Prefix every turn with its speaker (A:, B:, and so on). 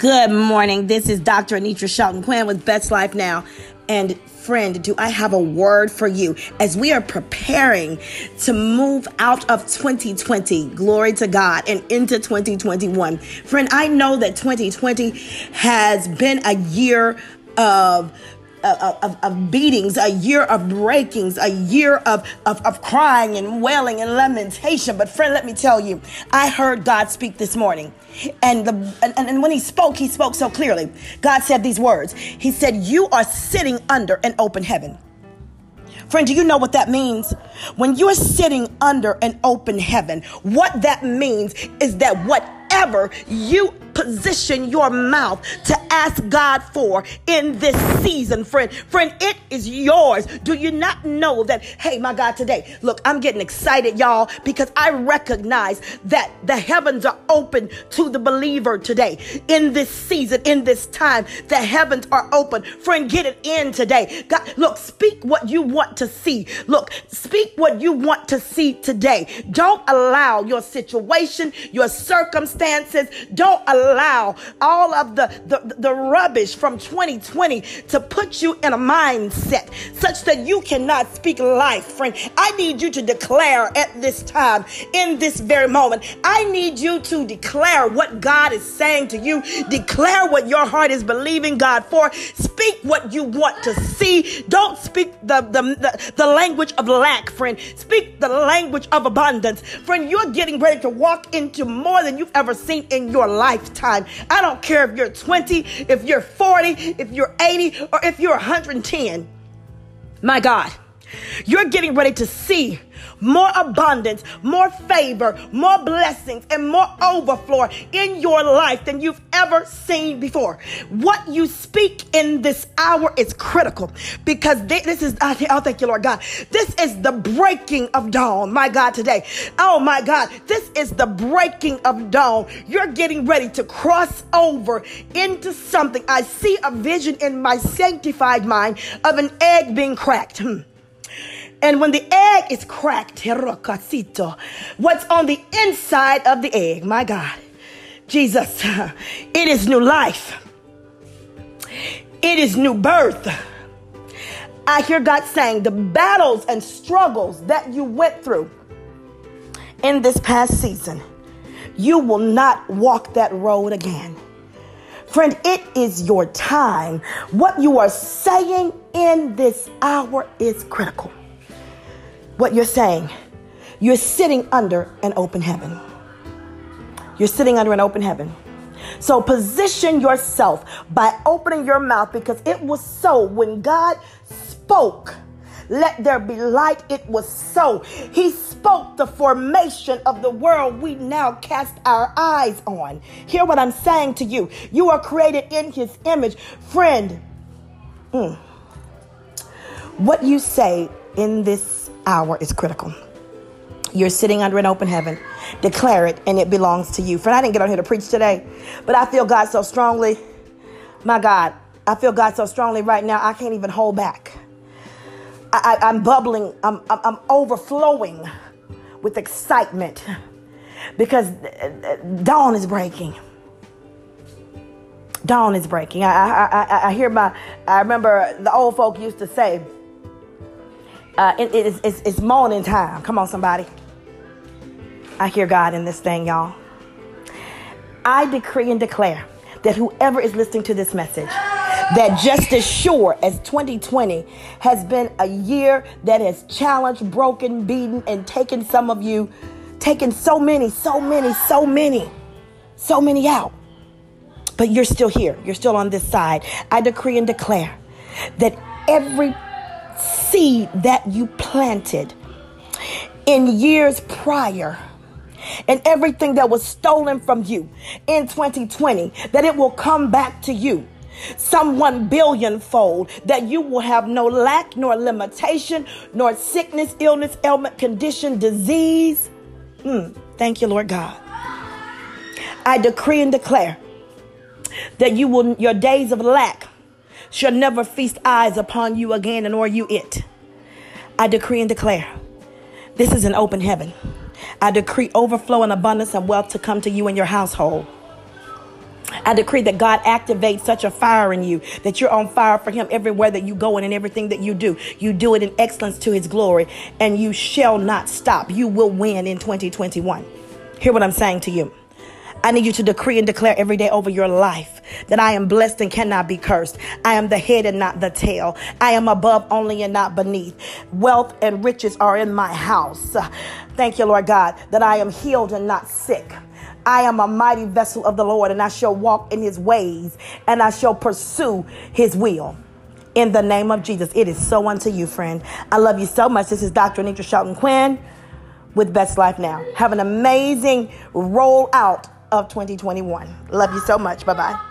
A: Good morning. This is Dr. Anitra Shelton Quinn with Best Life Now. And friend, do I have a word for you as we are preparing to move out of 2020, glory to God, and into 2021. Friend, I know that 2020 has been a year of of, of, beatings, a year of breakings, a year of, of, of crying and wailing and lamentation. But friend, let me tell you, I heard God speak this morning. And, the, and, and when he spoke, he spoke so clearly. God said these words. He said, you are sitting under an open heaven. Friend, do you know what that means? When you're sitting under an open heaven, what that means is that whatever you position your mouth to ask God for in this season, friend. Friend, it is yours. Do you not know that, hey, my God, today, look, I'm getting excited, y'all, because I recognize that the heavens are open to the believer today. In this season, in this time, the heavens are open. Friend, get it in today. God, look, speak what you want to see. Look, speak what you want to see today. Don't allow your situation, your circumstances, don't allow allow all of the, the, the rubbish from 2020 to put you in a mindset such that you cannot speak life, friend. I need you to declare at this time, in this very moment, I need you to declare what God is saying to you. Declare what your heart is believing God for. Speak what you want to see. Don't speak the, the, the, the language of lack, friend. Speak the language of abundance. Friend, you're getting ready to walk into more than you've ever seen in your life lifetime. I don't care if you're 20, if you're 40, if you're 80, or if you're 110. My God, you're getting ready to see more abundance, more favor, more blessings, and more overflow in your life than you've ever seen before. What you speak in this hour is critical because this is, oh, thank you, Lord God. This is the breaking of dawn, my God, today. Oh, my God. This is the breaking of dawn. You're getting ready to cross over into something. I see a vision in my sanctified mind of an egg being cracked. Hmm. And when the egg is cracked, what's on the inside of the egg, my God, Jesus, it is new life. It is new birth. I hear God saying the battles and struggles that you went through in this past season, you will not walk that road again. Friend, it is your time. What you are saying in this hour is critical what you're saying. You're sitting under an open heaven. You're sitting under an open heaven. So position yourself by opening your mouth because it was so when God spoke. Let there be light. It was so. He spoke the formation of the world we now cast our eyes on. Hear what I'm saying to you. You are created in his image. Friend, mm, what you say in this hour is critical. You're sitting under an open heaven. Declare it, and it belongs to you. Friend, I didn't get on here to preach today, but I feel God so strongly. My God, I feel God so strongly right now, I can't even hold back. I, am bubbling, I'm, I'm, I'm overflowing with excitement because dawn is breaking. Dawn is breaking. I, I, I, I hear my, I remember the old folk used to say, uh, it, it it's, it's morning time. Come on, somebody. I hear God in this thing, y'all. I decree and declare that whoever is listening to this message, that just as sure as 2020 has been a year that has challenged, broken, beaten, and taken some of you, taken so many, so many, so many, so many out. But you're still here. You're still on this side. I decree and declare that every seed that you planted in years prior and everything that was stolen from you in 2020, that it will come back to you. Some one billion fold, that you will have no lack, nor limitation, nor sickness, illness, ailment, condition, disease. Mm, thank you, Lord God. I decree and declare that you will, your days of lack shall never feast eyes upon you again, and nor you it. I decree and declare this is an open heaven. I decree overflow and abundance and wealth to come to you and your household. I decree that God activates such a fire in you that you're on fire for Him everywhere that you go and in everything that you do. You do it in excellence to His glory, and you shall not stop. You will win in 2021. Hear what I'm saying to you. I need you to decree and declare every day over your life that I am blessed and cannot be cursed. I am the head and not the tail. I am above only and not beneath. Wealth and riches are in my house. Thank you, Lord God, that I am healed and not sick. I am a mighty vessel of the Lord, and I shall walk in his ways, and I shall pursue his will. In the name of Jesus, it is so unto you, friend. I love you so much. This is Dr. Anitra Shelton Quinn with Best Life Now. Have an amazing rollout of 2021. Love you so much. Bye bye.